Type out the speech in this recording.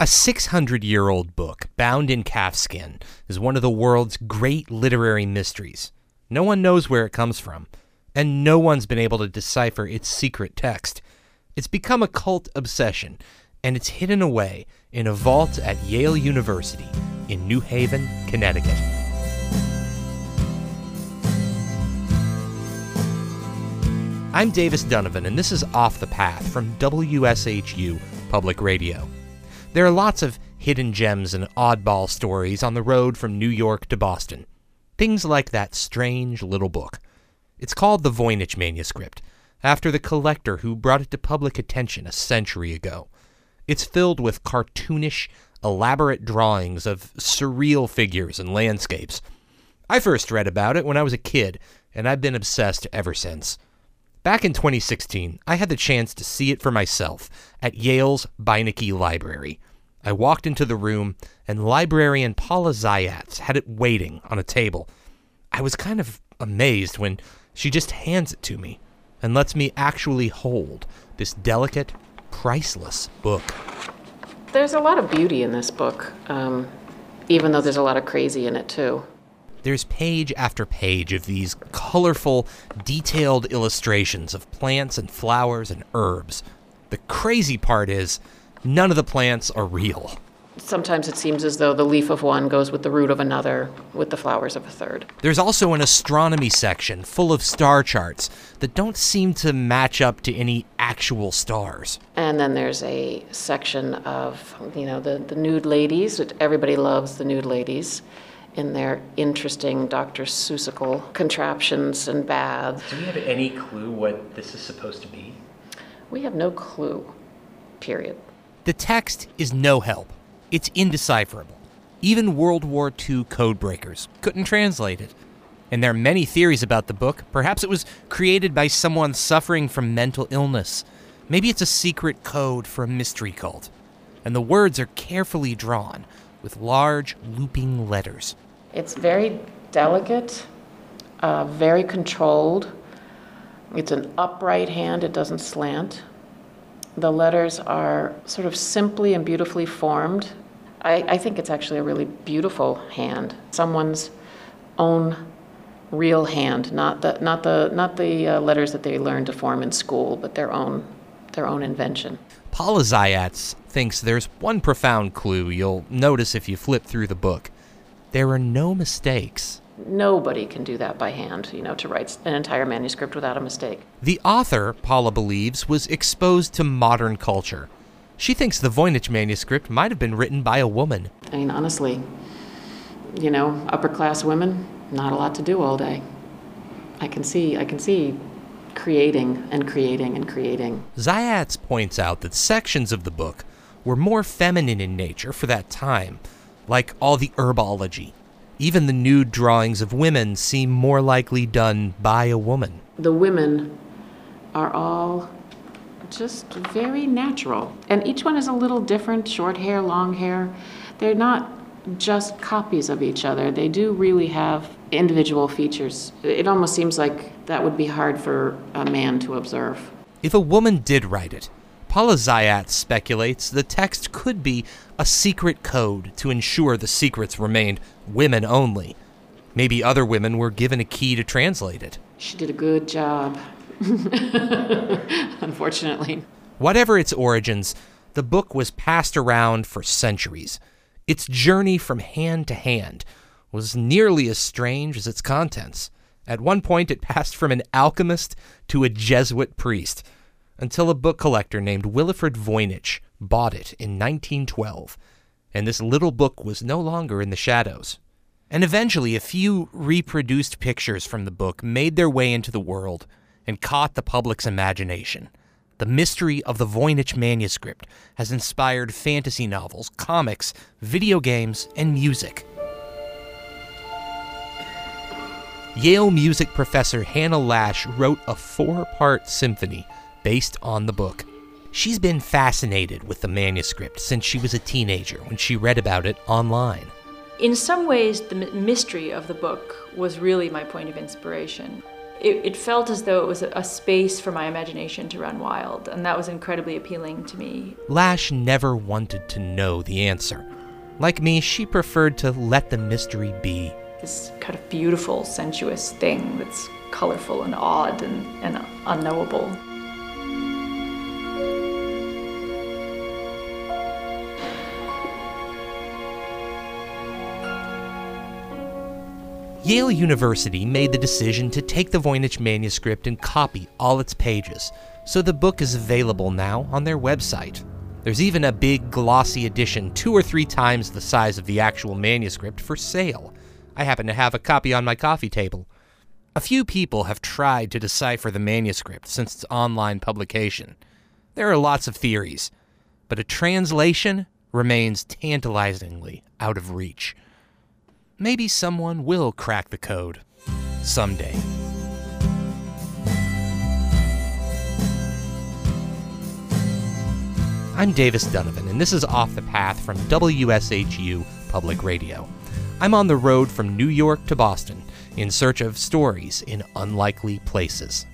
A 600 year old book bound in calfskin is one of the world's great literary mysteries. No one knows where it comes from, and no one's been able to decipher its secret text. It's become a cult obsession, and it's hidden away in a vault at Yale University in New Haven, Connecticut. I'm Davis Dunavin, and this is Off the Path from WSHU Public Radio. There are lots of hidden gems and oddball stories on the road from New York to Boston. Things like that strange little book. It's called the Voynich Manuscript, after the collector who brought it to public attention a century ago. It's filled with cartoonish, elaborate drawings of surreal figures and landscapes. I first read about it when I was a kid, and I've been obsessed ever since. Back in 2016, I had the chance to see it for myself at Yale's Beinecke Library. I walked into the room, and librarian Paula Zayats had it waiting on a table. I was kind of amazed when she just hands it to me and lets me actually hold this delicate, priceless book. There's a lot of beauty in this book, um, even though there's a lot of crazy in it, too. There's page after page of these colorful, detailed illustrations of plants and flowers and herbs. The crazy part is, none of the plants are real. Sometimes it seems as though the leaf of one goes with the root of another, with the flowers of a third. There's also an astronomy section full of star charts that don't seem to match up to any actual stars. And then there's a section of, you know, the, the nude ladies, which everybody loves the nude ladies in their interesting Dr. Seussical contraptions and baths. Do we have any clue what this is supposed to be? We have no clue, period. The text is no help. It's indecipherable. Even World War II codebreakers couldn't translate it. And there are many theories about the book. Perhaps it was created by someone suffering from mental illness. Maybe it's a secret code for a mystery cult. And the words are carefully drawn with large looping letters. It's very delicate, uh, very controlled. It's an upright hand, it doesn't slant. The letters are sort of simply and beautifully formed. I, I think it's actually a really beautiful hand. Someone's own real hand, not the, not the, not the uh, letters that they learned to form in school, but their own, their own invention. Paula Zayats thinks there's one profound clue you'll notice if you flip through the book. There are no mistakes. Nobody can do that by hand, you know, to write an entire manuscript without a mistake. The author, Paula believes, was exposed to modern culture. She thinks the Voynich manuscript might have been written by a woman. I mean, honestly, you know, upper class women, not a lot to do all day. I can see, I can see creating and creating and creating. Zayats points out that sections of the book were more feminine in nature for that time, like all the herbology. Even the nude drawings of women seem more likely done by a woman. The women are all just very natural. And each one is a little different short hair, long hair. They're not just copies of each other. They do really have individual features. It almost seems like that would be hard for a man to observe. If a woman did write it, Paula Zayat speculates the text could be a secret code to ensure the secrets remained women only. Maybe other women were given a key to translate it. She did a good job. Unfortunately. Whatever its origins, the book was passed around for centuries. Its journey from hand to hand was nearly as strange as its contents. At one point, it passed from an alchemist to a Jesuit priest until a book collector named Wilfrid Voynich bought it in 1912, and this little book was no longer in the shadows. And eventually, a few reproduced pictures from the book made their way into the world and caught the public's imagination. The mystery of the Voynich manuscript has inspired fantasy novels, comics, video games, and music. Yale music professor Hannah Lash wrote a four part symphony based on the book. She's been fascinated with the manuscript since she was a teenager when she read about it online. In some ways, the mystery of the book was really my point of inspiration. it, it felt as though it was a, space for my imagination to run wild, and that was incredibly appealing to me. Lash never wanted to know the answer. Like me, she preferred to let the mystery be. This kind of beautiful, sensuous thing that's colorful and odd and, and unknowable. Yale University made the decision to take the Voynich manuscript and copy all its pages, so the book is available now on their website. There's even a big glossy edition, two or three times the size of the actual manuscript, for sale. I happen to have a copy on my coffee table. A few people have tried to decipher the manuscript since its online publication. There are lots of theories, but a translation remains tantalizingly out of reach. Maybe someone will crack the code someday. I'm Davis Dunavin, and this is Off the Path from WSHU Public Radio. I'm on the road from New York to Boston in search of stories in unlikely places.